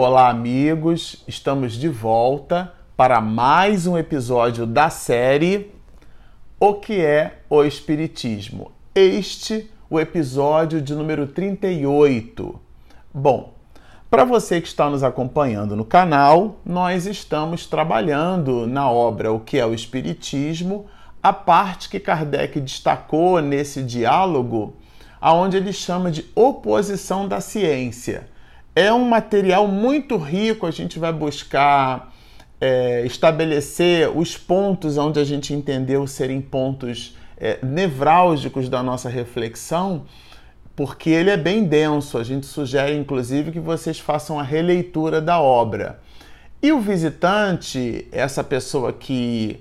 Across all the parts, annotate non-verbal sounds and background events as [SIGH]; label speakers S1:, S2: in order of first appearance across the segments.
S1: Olá, amigos, estamos de volta para mais um episódio da série O que é o Espiritismo? Este, o episódio de número 38. Bom, para você que está nos acompanhando no canal, nós estamos trabalhando na obra O que é o Espiritismo, a parte que Kardec destacou nesse diálogo, aonde ele chama de oposição da ciência é um material muito rico, a gente vai buscar é, estabelecer os pontos onde a gente entendeu serem pontos é, nevrálgicos da nossa reflexão, porque ele é bem denso. A gente sugere, inclusive, que vocês façam a releitura da obra. E o visitante, essa pessoa que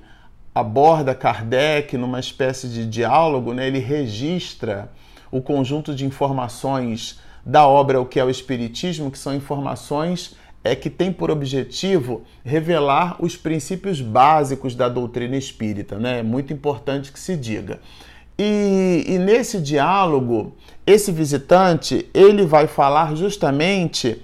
S1: aborda Kardec numa espécie de diálogo, né, ele registra o conjunto de informações da obra O que é o Espiritismo, que são informações é, que tem por objetivo revelar os princípios básicos da doutrina espírita. Né? É muito importante que se diga. E, e nesse diálogo, esse visitante ele vai falar justamente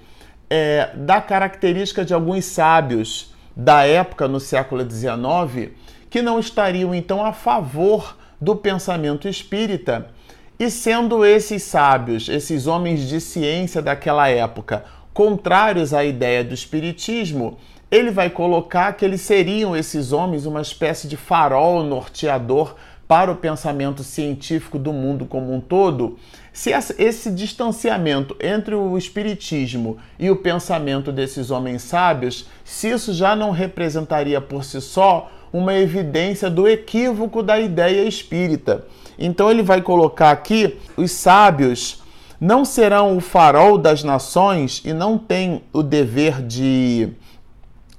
S1: é, da característica de alguns sábios da época, no século XIX, que não estariam então a favor do pensamento espírita e sendo esses sábios, esses homens de ciência daquela época, contrários à ideia do espiritismo, ele vai colocar que eles seriam esses homens uma espécie de farol norteador para o pensamento científico do mundo como um todo. Se esse distanciamento entre o espiritismo e o pensamento desses homens sábios, se isso já não representaria por si só uma evidência do equívoco da ideia espírita. Então ele vai colocar aqui: os sábios não serão o farol das nações e não têm o dever de,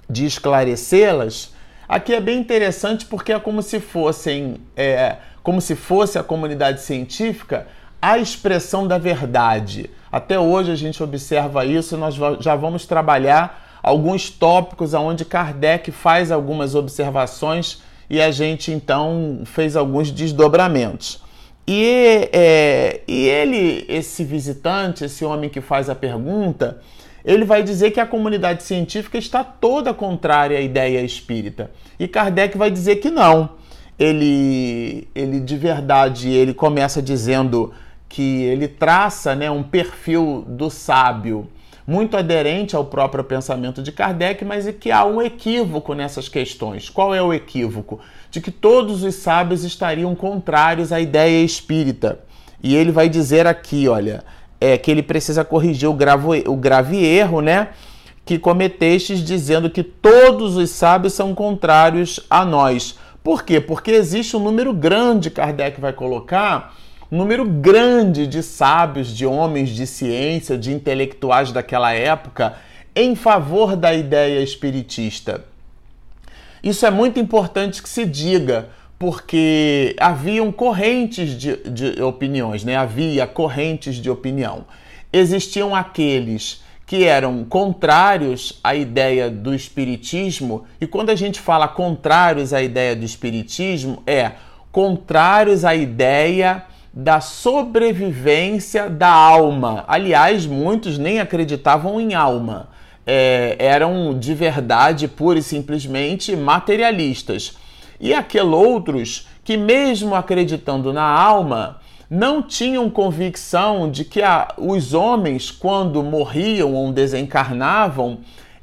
S1: de esclarecê-las. Aqui é bem interessante porque é como se fossem, é, como se fosse a comunidade científica a expressão da verdade. Até hoje a gente observa isso nós já vamos trabalhar alguns tópicos onde Kardec faz algumas observações e a gente então fez alguns desdobramentos. E, é, e ele, esse visitante, esse homem que faz a pergunta, ele vai dizer que a comunidade científica está toda contrária à ideia espírita. E Kardec vai dizer que não. Ele, ele de verdade, ele começa dizendo que ele traça né, um perfil do sábio muito aderente ao próprio pensamento de Kardec, mas é que há um equívoco nessas questões. Qual é o equívoco? De que todos os sábios estariam contrários à ideia espírita. E ele vai dizer aqui, olha, é que ele precisa corrigir o, gravo, o grave erro, né? Que cometestes dizendo que todos os sábios são contrários a nós. Por quê? Porque existe um número grande, Kardec vai colocar, número grande de sábios, de homens de ciência, de intelectuais daquela época em favor da ideia espiritista. Isso é muito importante que se diga, porque haviam correntes de, de opiniões, né? havia correntes de opinião. Existiam aqueles que eram contrários à ideia do espiritismo, e quando a gente fala contrários à ideia do espiritismo, é contrários à ideia da sobrevivência da alma. Aliás, muitos nem acreditavam em alma. É, eram de verdade pura e simplesmente materialistas. E aqueles outros que, mesmo acreditando na alma, não tinham convicção de que a, os homens, quando morriam ou desencarnavam,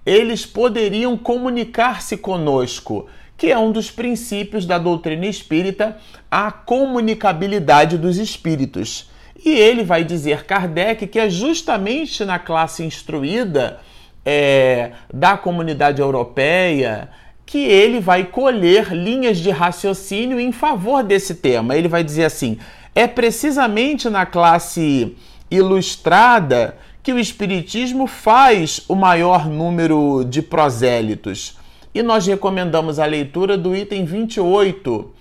S1: eles poderiam comunicar-se conosco que é um dos princípios da doutrina espírita, a comunicabilidade dos espíritos. E ele vai dizer, Kardec, que é justamente na classe instruída é, da comunidade europeia que ele vai colher linhas de raciocínio em favor desse tema. Ele vai dizer assim: é precisamente na classe ilustrada que o Espiritismo faz o maior número de prosélitos. E nós recomendamos a leitura do item 28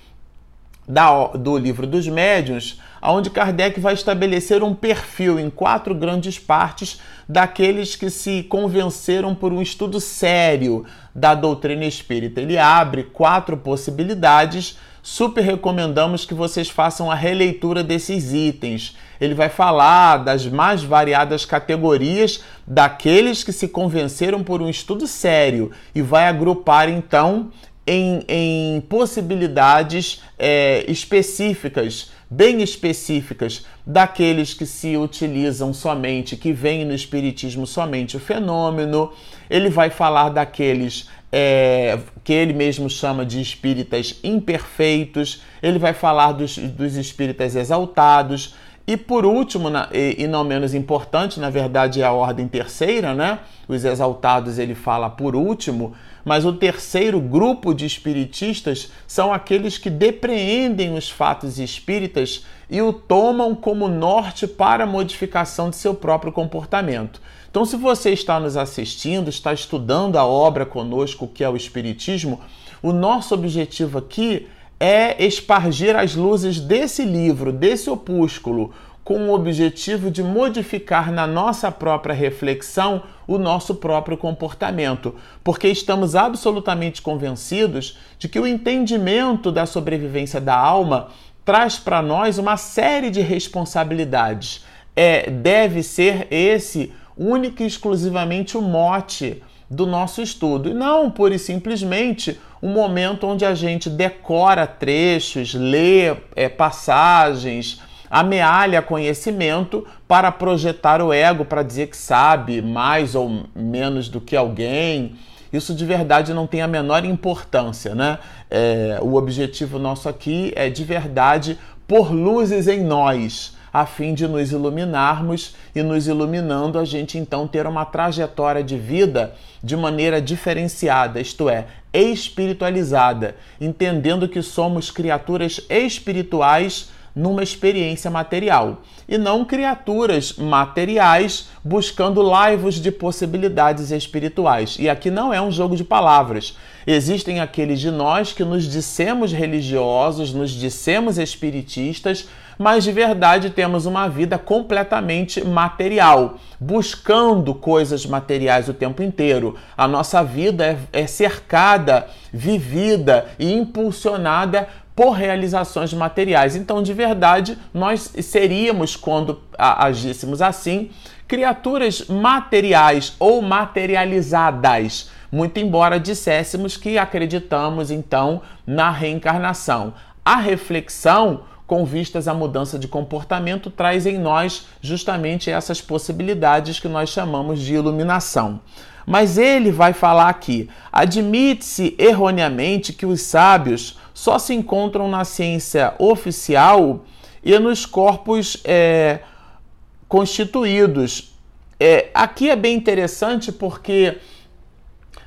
S1: da, do livro dos médiuns, onde Kardec vai estabelecer um perfil em quatro grandes partes daqueles que se convenceram por um estudo sério da doutrina espírita. Ele abre quatro possibilidades. Super recomendamos que vocês façam a releitura desses itens. Ele vai falar das mais variadas categorias daqueles que se convenceram por um estudo sério e vai agrupar então em, em possibilidades é, específicas, bem específicas, daqueles que se utilizam somente, que veem no Espiritismo somente o fenômeno. Ele vai falar daqueles é, que ele mesmo chama de espíritas imperfeitos, ele vai falar dos, dos espíritas exaltados. E por último, e, não menos importante, na verdade é a ordem terceira, né? Os exaltados ele fala por último, mas o terceiro grupo de espiritistas são aqueles que depreendem os fatos espíritas e o tomam como norte para a modificação de seu próprio comportamento. Então, se você está nos assistindo, está estudando a obra conosco, que é o Espiritismo, o nosso objetivo aqui é espargir as luzes desse livro, desse opúsculo, com o objetivo de modificar na nossa própria reflexão o nosso próprio comportamento, porque estamos absolutamente convencidos de que o entendimento da sobrevivência da alma traz para nós uma série de responsabilidades. É, deve ser esse único e exclusivamente o mote do nosso estudo, e não pura e simplesmente um momento onde a gente decora trechos, lê é, passagens, amealha conhecimento para projetar o ego, para dizer que sabe mais ou menos do que alguém. Isso de verdade não tem a menor importância, né? É, o objetivo nosso aqui é de verdade pôr luzes em nós, a fim de nos iluminarmos e nos iluminando a gente então ter uma trajetória de vida de maneira diferenciada, isto é, espiritualizada, entendendo que somos criaturas espirituais numa experiência material e não criaturas materiais buscando laivos de possibilidades espirituais. E aqui não é um jogo de palavras. Existem aqueles de nós que nos dissemos religiosos, nos dissemos espiritistas, mas de verdade temos uma vida completamente material, buscando coisas materiais o tempo inteiro. A nossa vida é, é cercada, vivida e impulsionada por realizações materiais. Então, de verdade, nós seríamos, quando agíssemos assim, criaturas materiais ou materializadas. Muito embora disséssemos que acreditamos então na reencarnação. A reflexão, com vistas à mudança de comportamento, traz em nós justamente essas possibilidades que nós chamamos de iluminação. Mas ele vai falar aqui: admite-se erroneamente que os sábios só se encontram na ciência oficial e nos corpos é, constituídos. É, aqui é bem interessante porque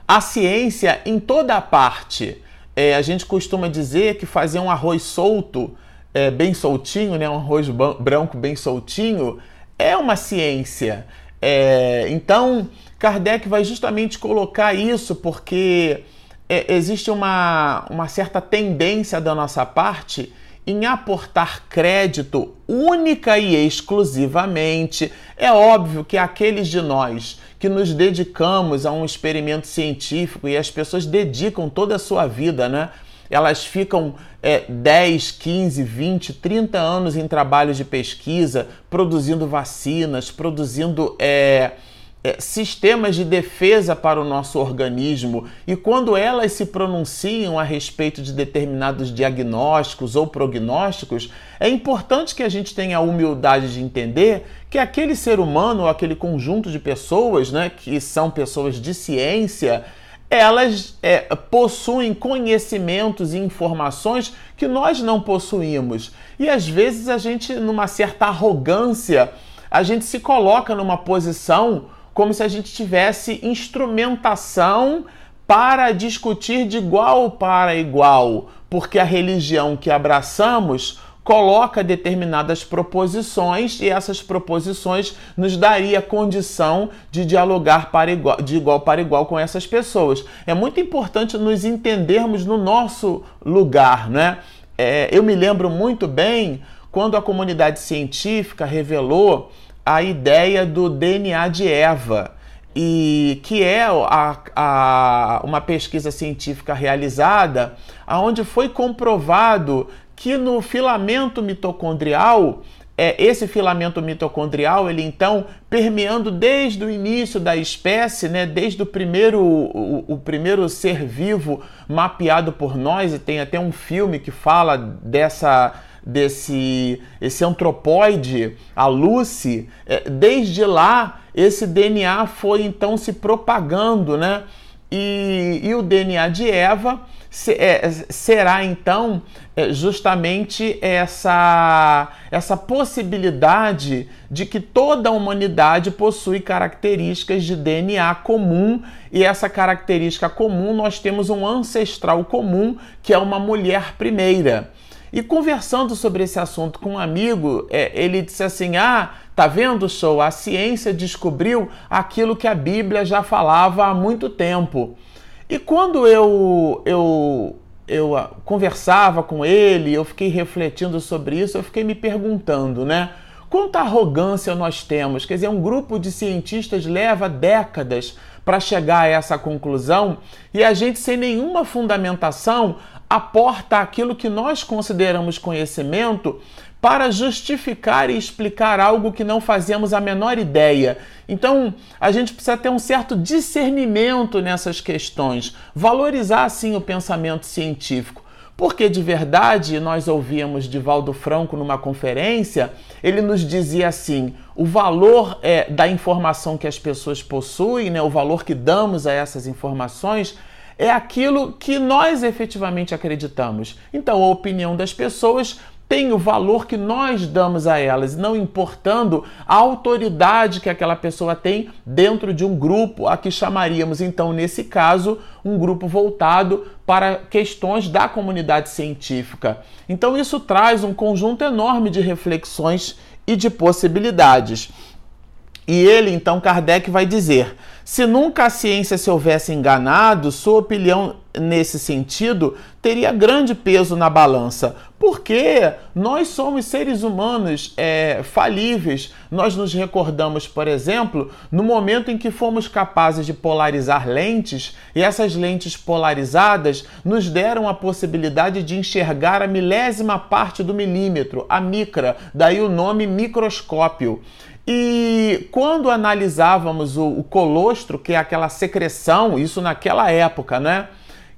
S1: a ciência, em toda a parte, é, a gente costuma dizer que fazer um arroz solto, é, bem soltinho, né, um arroz branco bem soltinho, é uma ciência. É, então, Kardec vai justamente colocar isso porque é, existe uma, uma certa tendência da nossa parte em aportar crédito única e exclusivamente. É óbvio que aqueles de nós que nos dedicamos a um experimento científico e as pessoas dedicam toda a sua vida, né? Elas ficam é, 10, 15, 20, 30 anos em trabalhos de pesquisa, produzindo vacinas, produzindo. É, é, sistemas de defesa para o nosso organismo e quando elas se pronunciam a respeito de determinados diagnósticos ou prognósticos, é importante que a gente tenha a humildade de entender que aquele ser humano ou aquele conjunto de pessoas, né, que são pessoas de ciência, elas é, possuem conhecimentos e informações que nós não possuímos. E às vezes a gente, numa certa arrogância, a gente se coloca numa posição como se a gente tivesse instrumentação para discutir de igual para igual, porque a religião que abraçamos coloca determinadas proposições e essas proposições nos daria condição de dialogar para igual, de igual para igual com essas pessoas. É muito importante nos entendermos no nosso lugar, né? é, eu me lembro muito bem quando a comunidade científica revelou a ideia do DNA de Eva e que é a, a, uma pesquisa científica realizada, onde foi comprovado que no filamento mitocondrial, é, esse filamento mitocondrial, ele então permeando desde o início da espécie, né, desde o primeiro, o, o primeiro ser vivo mapeado por nós, e tem até um filme que fala dessa desse esse antropóide, a Lucy, é, desde lá esse DNA foi então se propagando, né? E, e o DNA de Eva é, será então é, justamente essa, essa possibilidade de que toda a humanidade possui características de DNA comum e essa característica comum nós temos um ancestral comum que é uma mulher primeira. E conversando sobre esse assunto com um amigo, é, ele disse assim: Ah, tá vendo, show? A ciência descobriu aquilo que a Bíblia já falava há muito tempo. E quando eu, eu, eu ah, conversava com ele, eu fiquei refletindo sobre isso, eu fiquei me perguntando, né? Quanta arrogância nós temos? Quer dizer, um grupo de cientistas leva décadas para chegar a essa conclusão e a gente, sem nenhuma fundamentação, aporta aquilo que nós consideramos conhecimento para justificar e explicar algo que não fazemos a menor ideia. Então, a gente precisa ter um certo discernimento nessas questões, valorizar sim o pensamento científico. Porque de verdade, nós ouvíamos de Valdo Franco numa conferência, ele nos dizia assim: o valor é, da informação que as pessoas possuem, né, o valor que damos a essas informações, é aquilo que nós efetivamente acreditamos. Então, a opinião das pessoas tem o valor que nós damos a elas, não importando a autoridade que aquela pessoa tem dentro de um grupo, a que chamaríamos então, nesse caso, um grupo voltado para questões da comunidade científica. Então, isso traz um conjunto enorme de reflexões e de possibilidades. E ele, então, Kardec vai dizer: se nunca a ciência se houvesse enganado, sua opinião nesse sentido teria grande peso na balança, porque nós somos seres humanos é, falíveis. Nós nos recordamos, por exemplo, no momento em que fomos capazes de polarizar lentes e essas lentes polarizadas nos deram a possibilidade de enxergar a milésima parte do milímetro, a micra, daí o nome microscópio. E quando analisávamos o, o, colostro, que é aquela secreção, isso naquela época, né?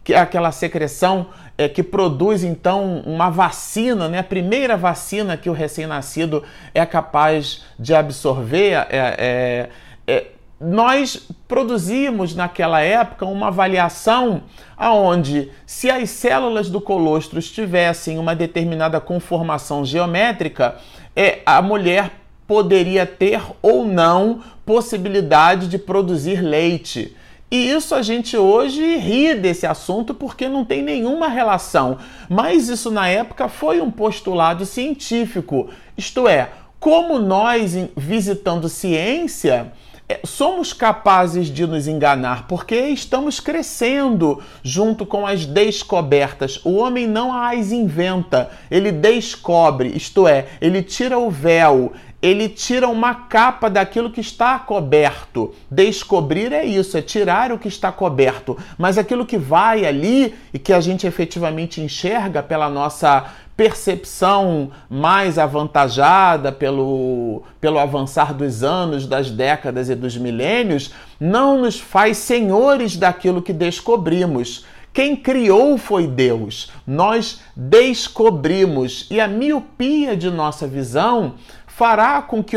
S1: Que é aquela secreção é, que produz então uma vacina, né? A primeira vacina que o recém-nascido é capaz de absorver. É, é, é, nós produzimos naquela época uma avaliação aonde se as células do colostro tivessem uma determinada conformação geométrica, é, a mulher poderia ter ou não possibilidade de produzir leite. E isso a gente hoje ri desse assunto porque não tem nenhuma relação. Mas isso na época foi um postulado científico. Isto é, como nós, visitando ciência, é, somos capazes de nos enganar porque estamos crescendo junto com as descobertas. O homem não as inventa, ele descobre, isto é, ele tira o véu, ele tira uma capa daquilo que está coberto. Descobrir é isso, é tirar o que está coberto. Mas aquilo que vai ali e que a gente efetivamente enxerga pela nossa percepção mais avantajada pelo, pelo avançar dos anos, das décadas e dos milênios, não nos faz senhores daquilo que descobrimos. Quem criou foi Deus. Nós descobrimos e a miopia de nossa visão fará com que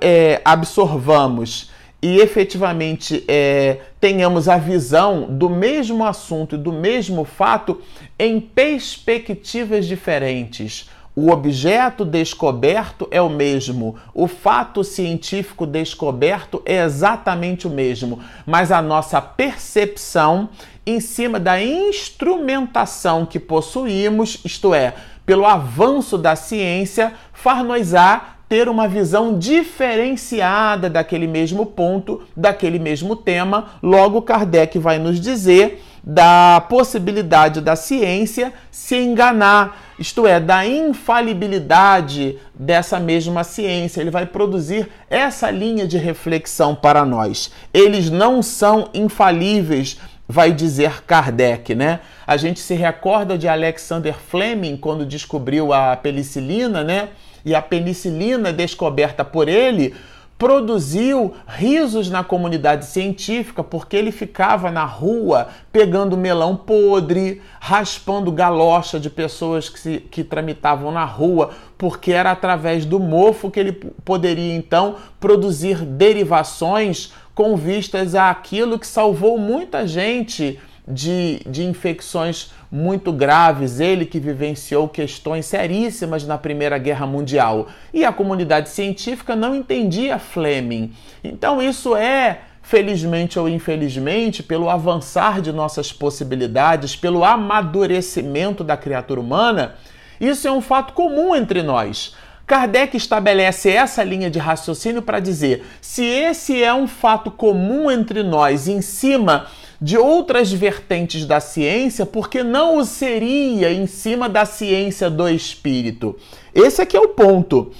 S1: é, absorvamos e efetivamente é, tenhamos a visão do mesmo assunto e do mesmo fato em perspectivas diferentes. O objeto descoberto é o mesmo, o fato científico descoberto é exatamente o mesmo, mas a nossa percepção em cima da instrumentação que possuímos, isto é, pelo avanço da ciência, far-nos-á ter uma visão diferenciada daquele mesmo ponto, daquele mesmo tema. Logo, Kardec vai nos dizer da possibilidade da ciência se enganar, isto é, da infalibilidade dessa mesma ciência. Ele vai produzir essa linha de reflexão para nós. Eles não são infalíveis, vai dizer Kardec, né? A gente se recorda de Alexander Fleming quando descobriu a penicilina, né? E a penicilina descoberta por ele produziu risos na comunidade científica porque ele ficava na rua pegando melão podre, raspando galocha de pessoas que, se, que tramitavam na rua, porque era através do mofo que ele poderia então produzir derivações com vistas àquilo que salvou muita gente de, de infecções muito graves, ele que vivenciou questões seríssimas na Primeira Guerra Mundial. E a comunidade científica não entendia Fleming. Então, isso é, felizmente ou infelizmente, pelo avançar de nossas possibilidades, pelo amadurecimento da criatura humana, isso é um fato comum entre nós. Kardec estabelece essa linha de raciocínio para dizer: se esse é um fato comum entre nós, em cima de outras vertentes da ciência, porque não o seria em cima da ciência do espírito. Esse aqui é o ponto.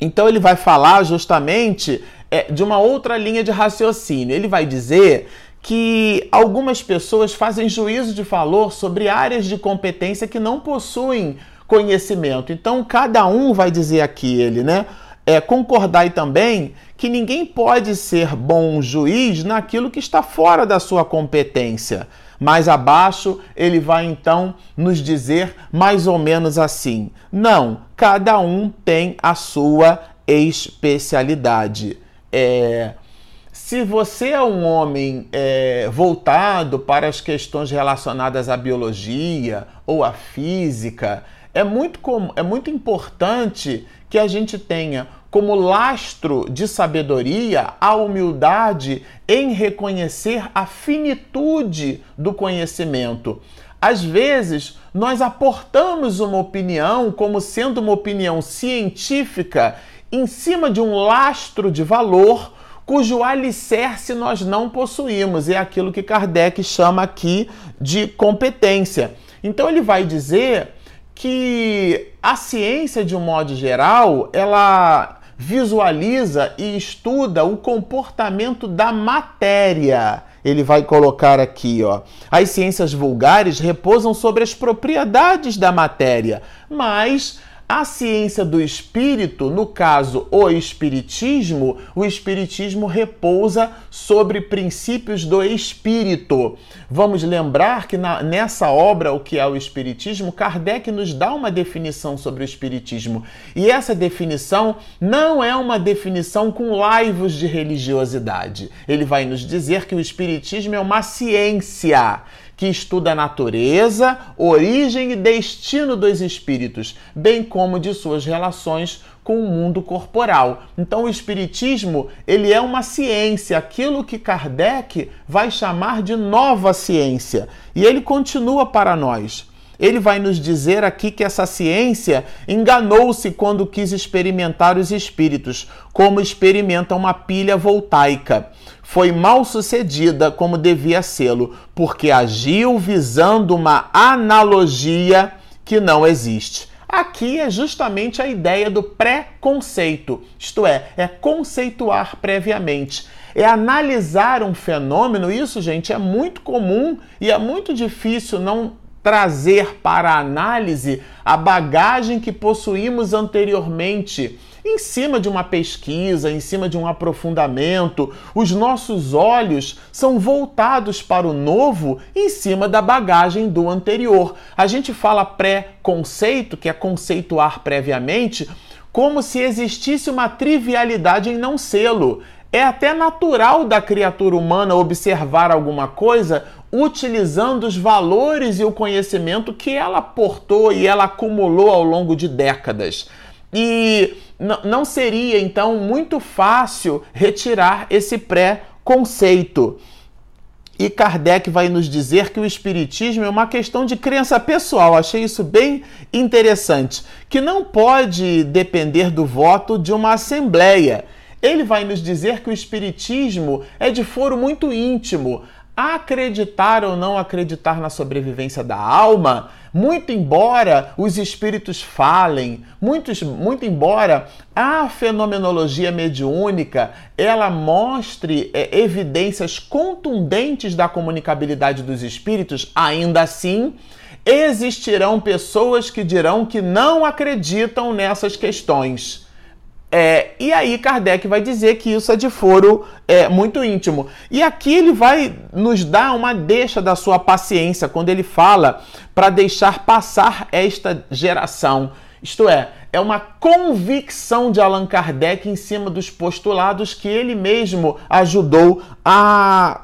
S1: Então ele vai falar justamente é, de uma outra linha de raciocínio. Ele vai dizer que algumas pessoas fazem juízo de valor sobre áreas de competência que não possuem conhecimento. Então cada um vai dizer aqui ele, né? É, concordai também que ninguém pode ser bom juiz naquilo que está fora da sua competência. Mais abaixo, ele vai então nos dizer mais ou menos assim: não, cada um tem a sua especialidade. É, se você é um homem é, voltado para as questões relacionadas à biologia ou à física, é muito, é muito importante que a gente tenha como lastro de sabedoria a humildade em reconhecer a finitude do conhecimento. Às vezes, nós aportamos uma opinião como sendo uma opinião científica em cima de um lastro de valor cujo alicerce nós não possuímos. É aquilo que Kardec chama aqui de competência. Então, ele vai dizer que a ciência, de um modo geral, ela visualiza e estuda o comportamento da matéria. Ele vai colocar aqui, ó. As ciências vulgares repousam sobre as propriedades da matéria, mas a ciência do espírito, no caso o espiritismo, o espiritismo repousa sobre princípios do espírito. Vamos lembrar que na, nessa obra, O que é o Espiritismo, Kardec nos dá uma definição sobre o Espiritismo. E essa definição não é uma definição com laivos de religiosidade. Ele vai nos dizer que o Espiritismo é uma ciência que estuda a natureza, origem e destino dos espíritos, bem como de suas relações com o mundo corporal. Então o espiritismo, ele é uma ciência, aquilo que Kardec vai chamar de nova ciência. E ele continua para nós. Ele vai nos dizer aqui que essa ciência enganou-se quando quis experimentar os espíritos, como experimenta uma pilha voltaica foi mal sucedida como devia sê-lo, porque agiu visando uma analogia que não existe. Aqui é justamente a ideia do pré-conceito, isto é, é conceituar previamente, é analisar um fenômeno. Isso, gente, é muito comum e é muito difícil não trazer para a análise a bagagem que possuímos anteriormente em cima de uma pesquisa, em cima de um aprofundamento. Os nossos olhos são voltados para o novo em cima da bagagem do anterior. A gente fala pré-conceito, que é conceituar previamente, como se existisse uma trivialidade em não sê-lo. É até natural da criatura humana observar alguma coisa utilizando os valores e o conhecimento que ela portou e ela acumulou ao longo de décadas. E não seria então muito fácil retirar esse pré-conceito. E Kardec vai nos dizer que o Espiritismo é uma questão de crença pessoal. Achei isso bem interessante. Que não pode depender do voto de uma assembleia. Ele vai nos dizer que o Espiritismo é de foro muito íntimo. acreditar ou não acreditar na sobrevivência da alma, muito embora os espíritos falem, muito, muito embora a fenomenologia mediúnica ela mostre é, evidências contundentes da comunicabilidade dos espíritos, ainda assim existirão pessoas que dirão que não acreditam nessas questões. É, e aí Kardec vai dizer que isso é de foro é, muito íntimo. E aqui ele vai nos dar uma deixa da sua paciência quando ele fala para deixar passar esta geração. Isto é, é uma convicção de Allan Kardec em cima dos postulados que ele mesmo ajudou a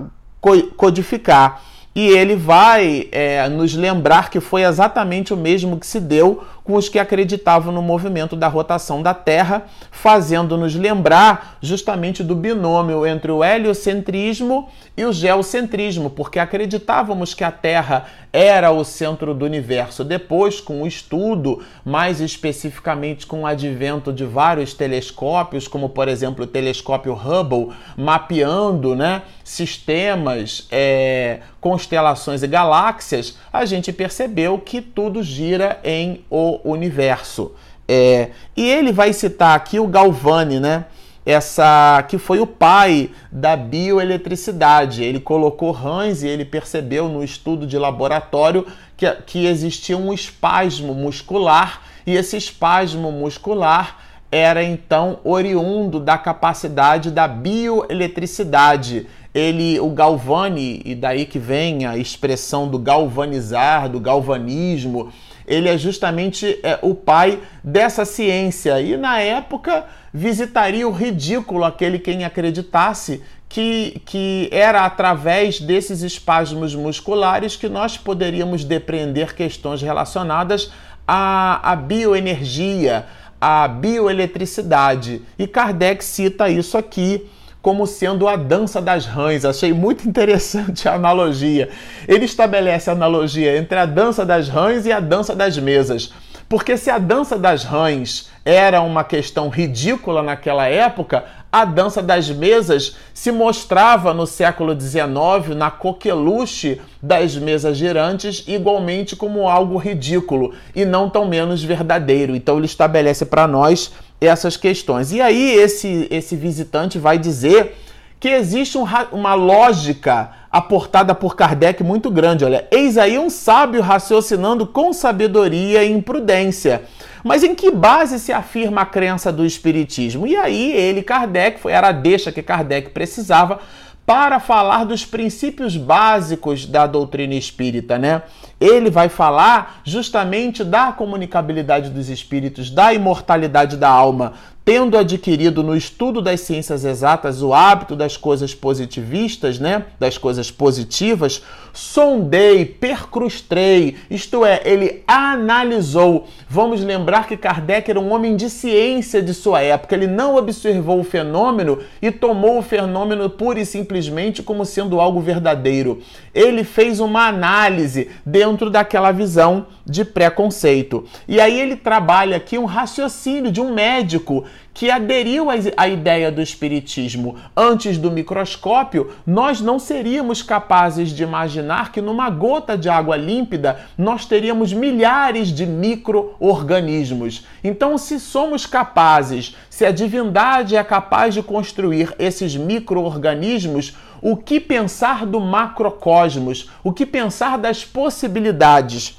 S1: codificar. E ele vai é, nos lembrar que foi exatamente o mesmo que se deu com os que acreditavam no movimento da rotação da Terra, fazendo-nos lembrar justamente do binômio entre o heliocentrismo e o geocentrismo, porque acreditávamos que a Terra era o centro do universo. Depois, com o estudo, mais especificamente com o advento de vários telescópios, como por exemplo o telescópio Hubble, mapeando né, sistemas, é, constelações e galáxias, a gente percebeu que tudo gira em o universo. É, e ele vai citar aqui o Galvani, né? Essa que foi o pai da bioeletricidade. Ele colocou rãs e ele percebeu no estudo de laboratório que, que existia um espasmo muscular e esse espasmo muscular era então oriundo da capacidade da bioeletricidade. Ele, o Galvani, e daí que vem a expressão do galvanizar, do galvanismo, ele é justamente é, o pai dessa ciência. E na época visitaria o ridículo aquele quem acreditasse que, que era através desses espasmos musculares que nós poderíamos depreender questões relacionadas à, à bioenergia, à bioeletricidade. E Kardec cita isso aqui como sendo a dança das rãs. Achei muito [LAUGHS] interessante a analogia. Ele estabelece a analogia entre a dança das rãs e a dança das mesas. Porque se a dança das rãs era uma questão ridícula naquela época, a dança das mesas se mostrava no século XIX, na coqueluche das mesas girantes, igualmente como algo ridículo e não tão menos verdadeiro. Então ele estabelece para nós essas questões. E aí esse, esse visitante vai dizer que existe um, uma lógica aportada por Kardec muito grande. Olha, eis aí um sábio raciocinando com sabedoria e imprudência. Mas em que base se afirma a crença do Espiritismo? E aí ele, Kardec, foi, era a deixa que Kardec precisava para falar dos princípios básicos da doutrina espírita, né? Ele vai falar justamente da comunicabilidade dos espíritos, da imortalidade da alma, tendo adquirido no estudo das ciências exatas o hábito das coisas positivistas, né, das coisas positivas, sondei, percrustrei, isto é, ele analisou. Vamos lembrar que Kardec era um homem de ciência de sua época, ele não observou o fenômeno e tomou o fenômeno pura e simplesmente como sendo algo verdadeiro. Ele fez uma análise dentro daquela visão de preconceito. E aí ele trabalha aqui um raciocínio de um médico que aderiu à ideia do espiritismo antes do microscópio, nós não seríamos capazes de imaginar que numa gota de água límpida nós teríamos milhares de micro-organismos. Então, se somos capazes, se a divindade é capaz de construir esses micro-organismos, o que pensar do macrocosmos? O que pensar das possibilidades?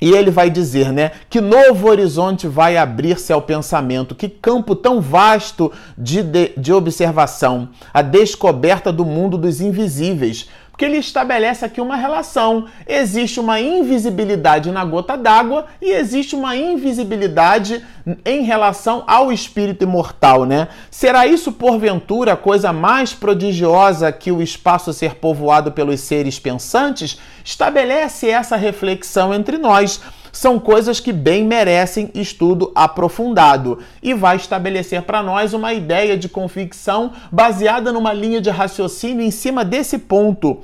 S1: E ele vai dizer, né, que novo horizonte vai abrir-se ao pensamento, que campo tão vasto de, de, de observação, a descoberta do mundo dos invisíveis, porque ele estabelece aqui uma relação. Existe uma invisibilidade na gota d'água e existe uma invisibilidade em relação ao espírito imortal, né? Será isso porventura a coisa mais prodigiosa que o espaço ser povoado pelos seres pensantes? Estabelece essa reflexão entre nós são coisas que bem merecem estudo aprofundado e vai estabelecer para nós uma ideia de convicção baseada numa linha de raciocínio em cima desse ponto.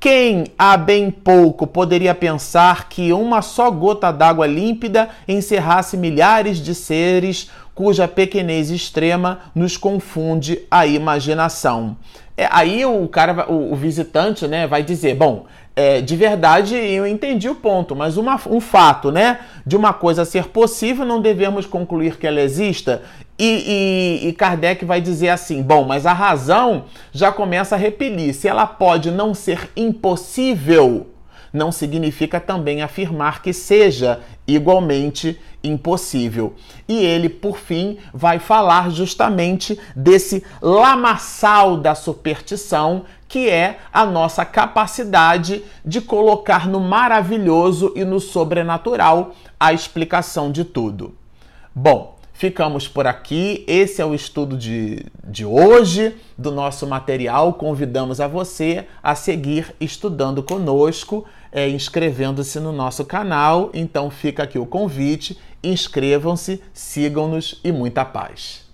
S1: Quem há bem pouco poderia pensar que uma só gota d'água límpida encerrasse milhares de seres cuja pequenez extrema nos confunde a imaginação. É, aí o cara, o, o, visitante, né, vai dizer, bom, é, de verdade eu entendi o ponto, mas uma, um fato, né, de uma coisa ser possível, não devemos concluir que ela exista. E, e, e Kardec vai dizer assim, bom, mas a razão já começa a repelir. Se ela pode não ser impossível, não significa também afirmar que seja igualmente impossível. E ele, por fim, vai falar justamente desse lamaçal da superstição, que é a nossa capacidade de colocar no maravilhoso e no sobrenatural a explicação de tudo. Bom, Ficamos por aqui. Esse é o estudo de, de hoje do nosso material. Convidamos a você a seguir estudando conosco, é, inscrevendo-se no nosso canal. Então fica aqui o convite. Inscrevam-se, sigam-nos e muita paz.